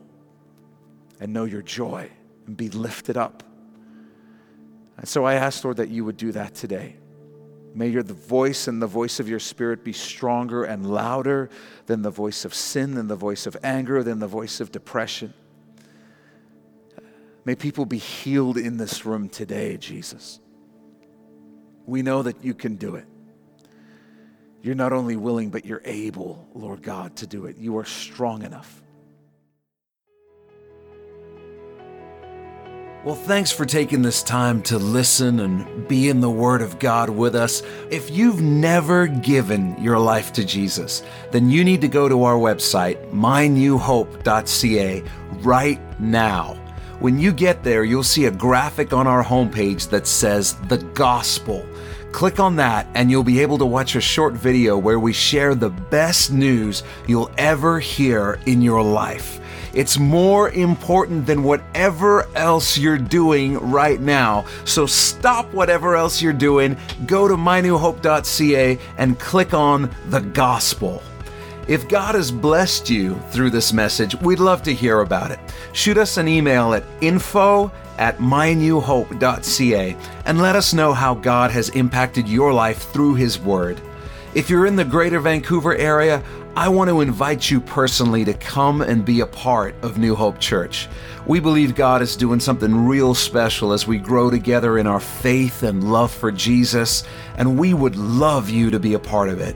and know your joy and be lifted up. And so I ask, Lord, that you would do that today. May your voice and the voice of your spirit be stronger and louder than the voice of sin, than the voice of anger, than the voice of depression. May people be healed in this room today, Jesus. We know that you can do it. You're not only willing, but you're able, Lord God, to do it. You are strong enough. Well, thanks for taking this time to listen and be in the Word of God with us. If you've never given your life to Jesus, then you need to go to our website, mynewhope.ca, right now. When you get there, you'll see a graphic on our homepage that says the gospel. Click on that and you'll be able to watch a short video where we share the best news you'll ever hear in your life. It's more important than whatever else you're doing right now. So stop whatever else you're doing, go to mynewhope.ca and click on the gospel. If God has blessed you through this message, we'd love to hear about it. Shoot us an email at info at mynewhope.ca and let us know how God has impacted your life through His Word. If you're in the greater Vancouver area, I want to invite you personally to come and be a part of New Hope Church. We believe God is doing something real special as we grow together in our faith and love for Jesus, and we would love you to be a part of it.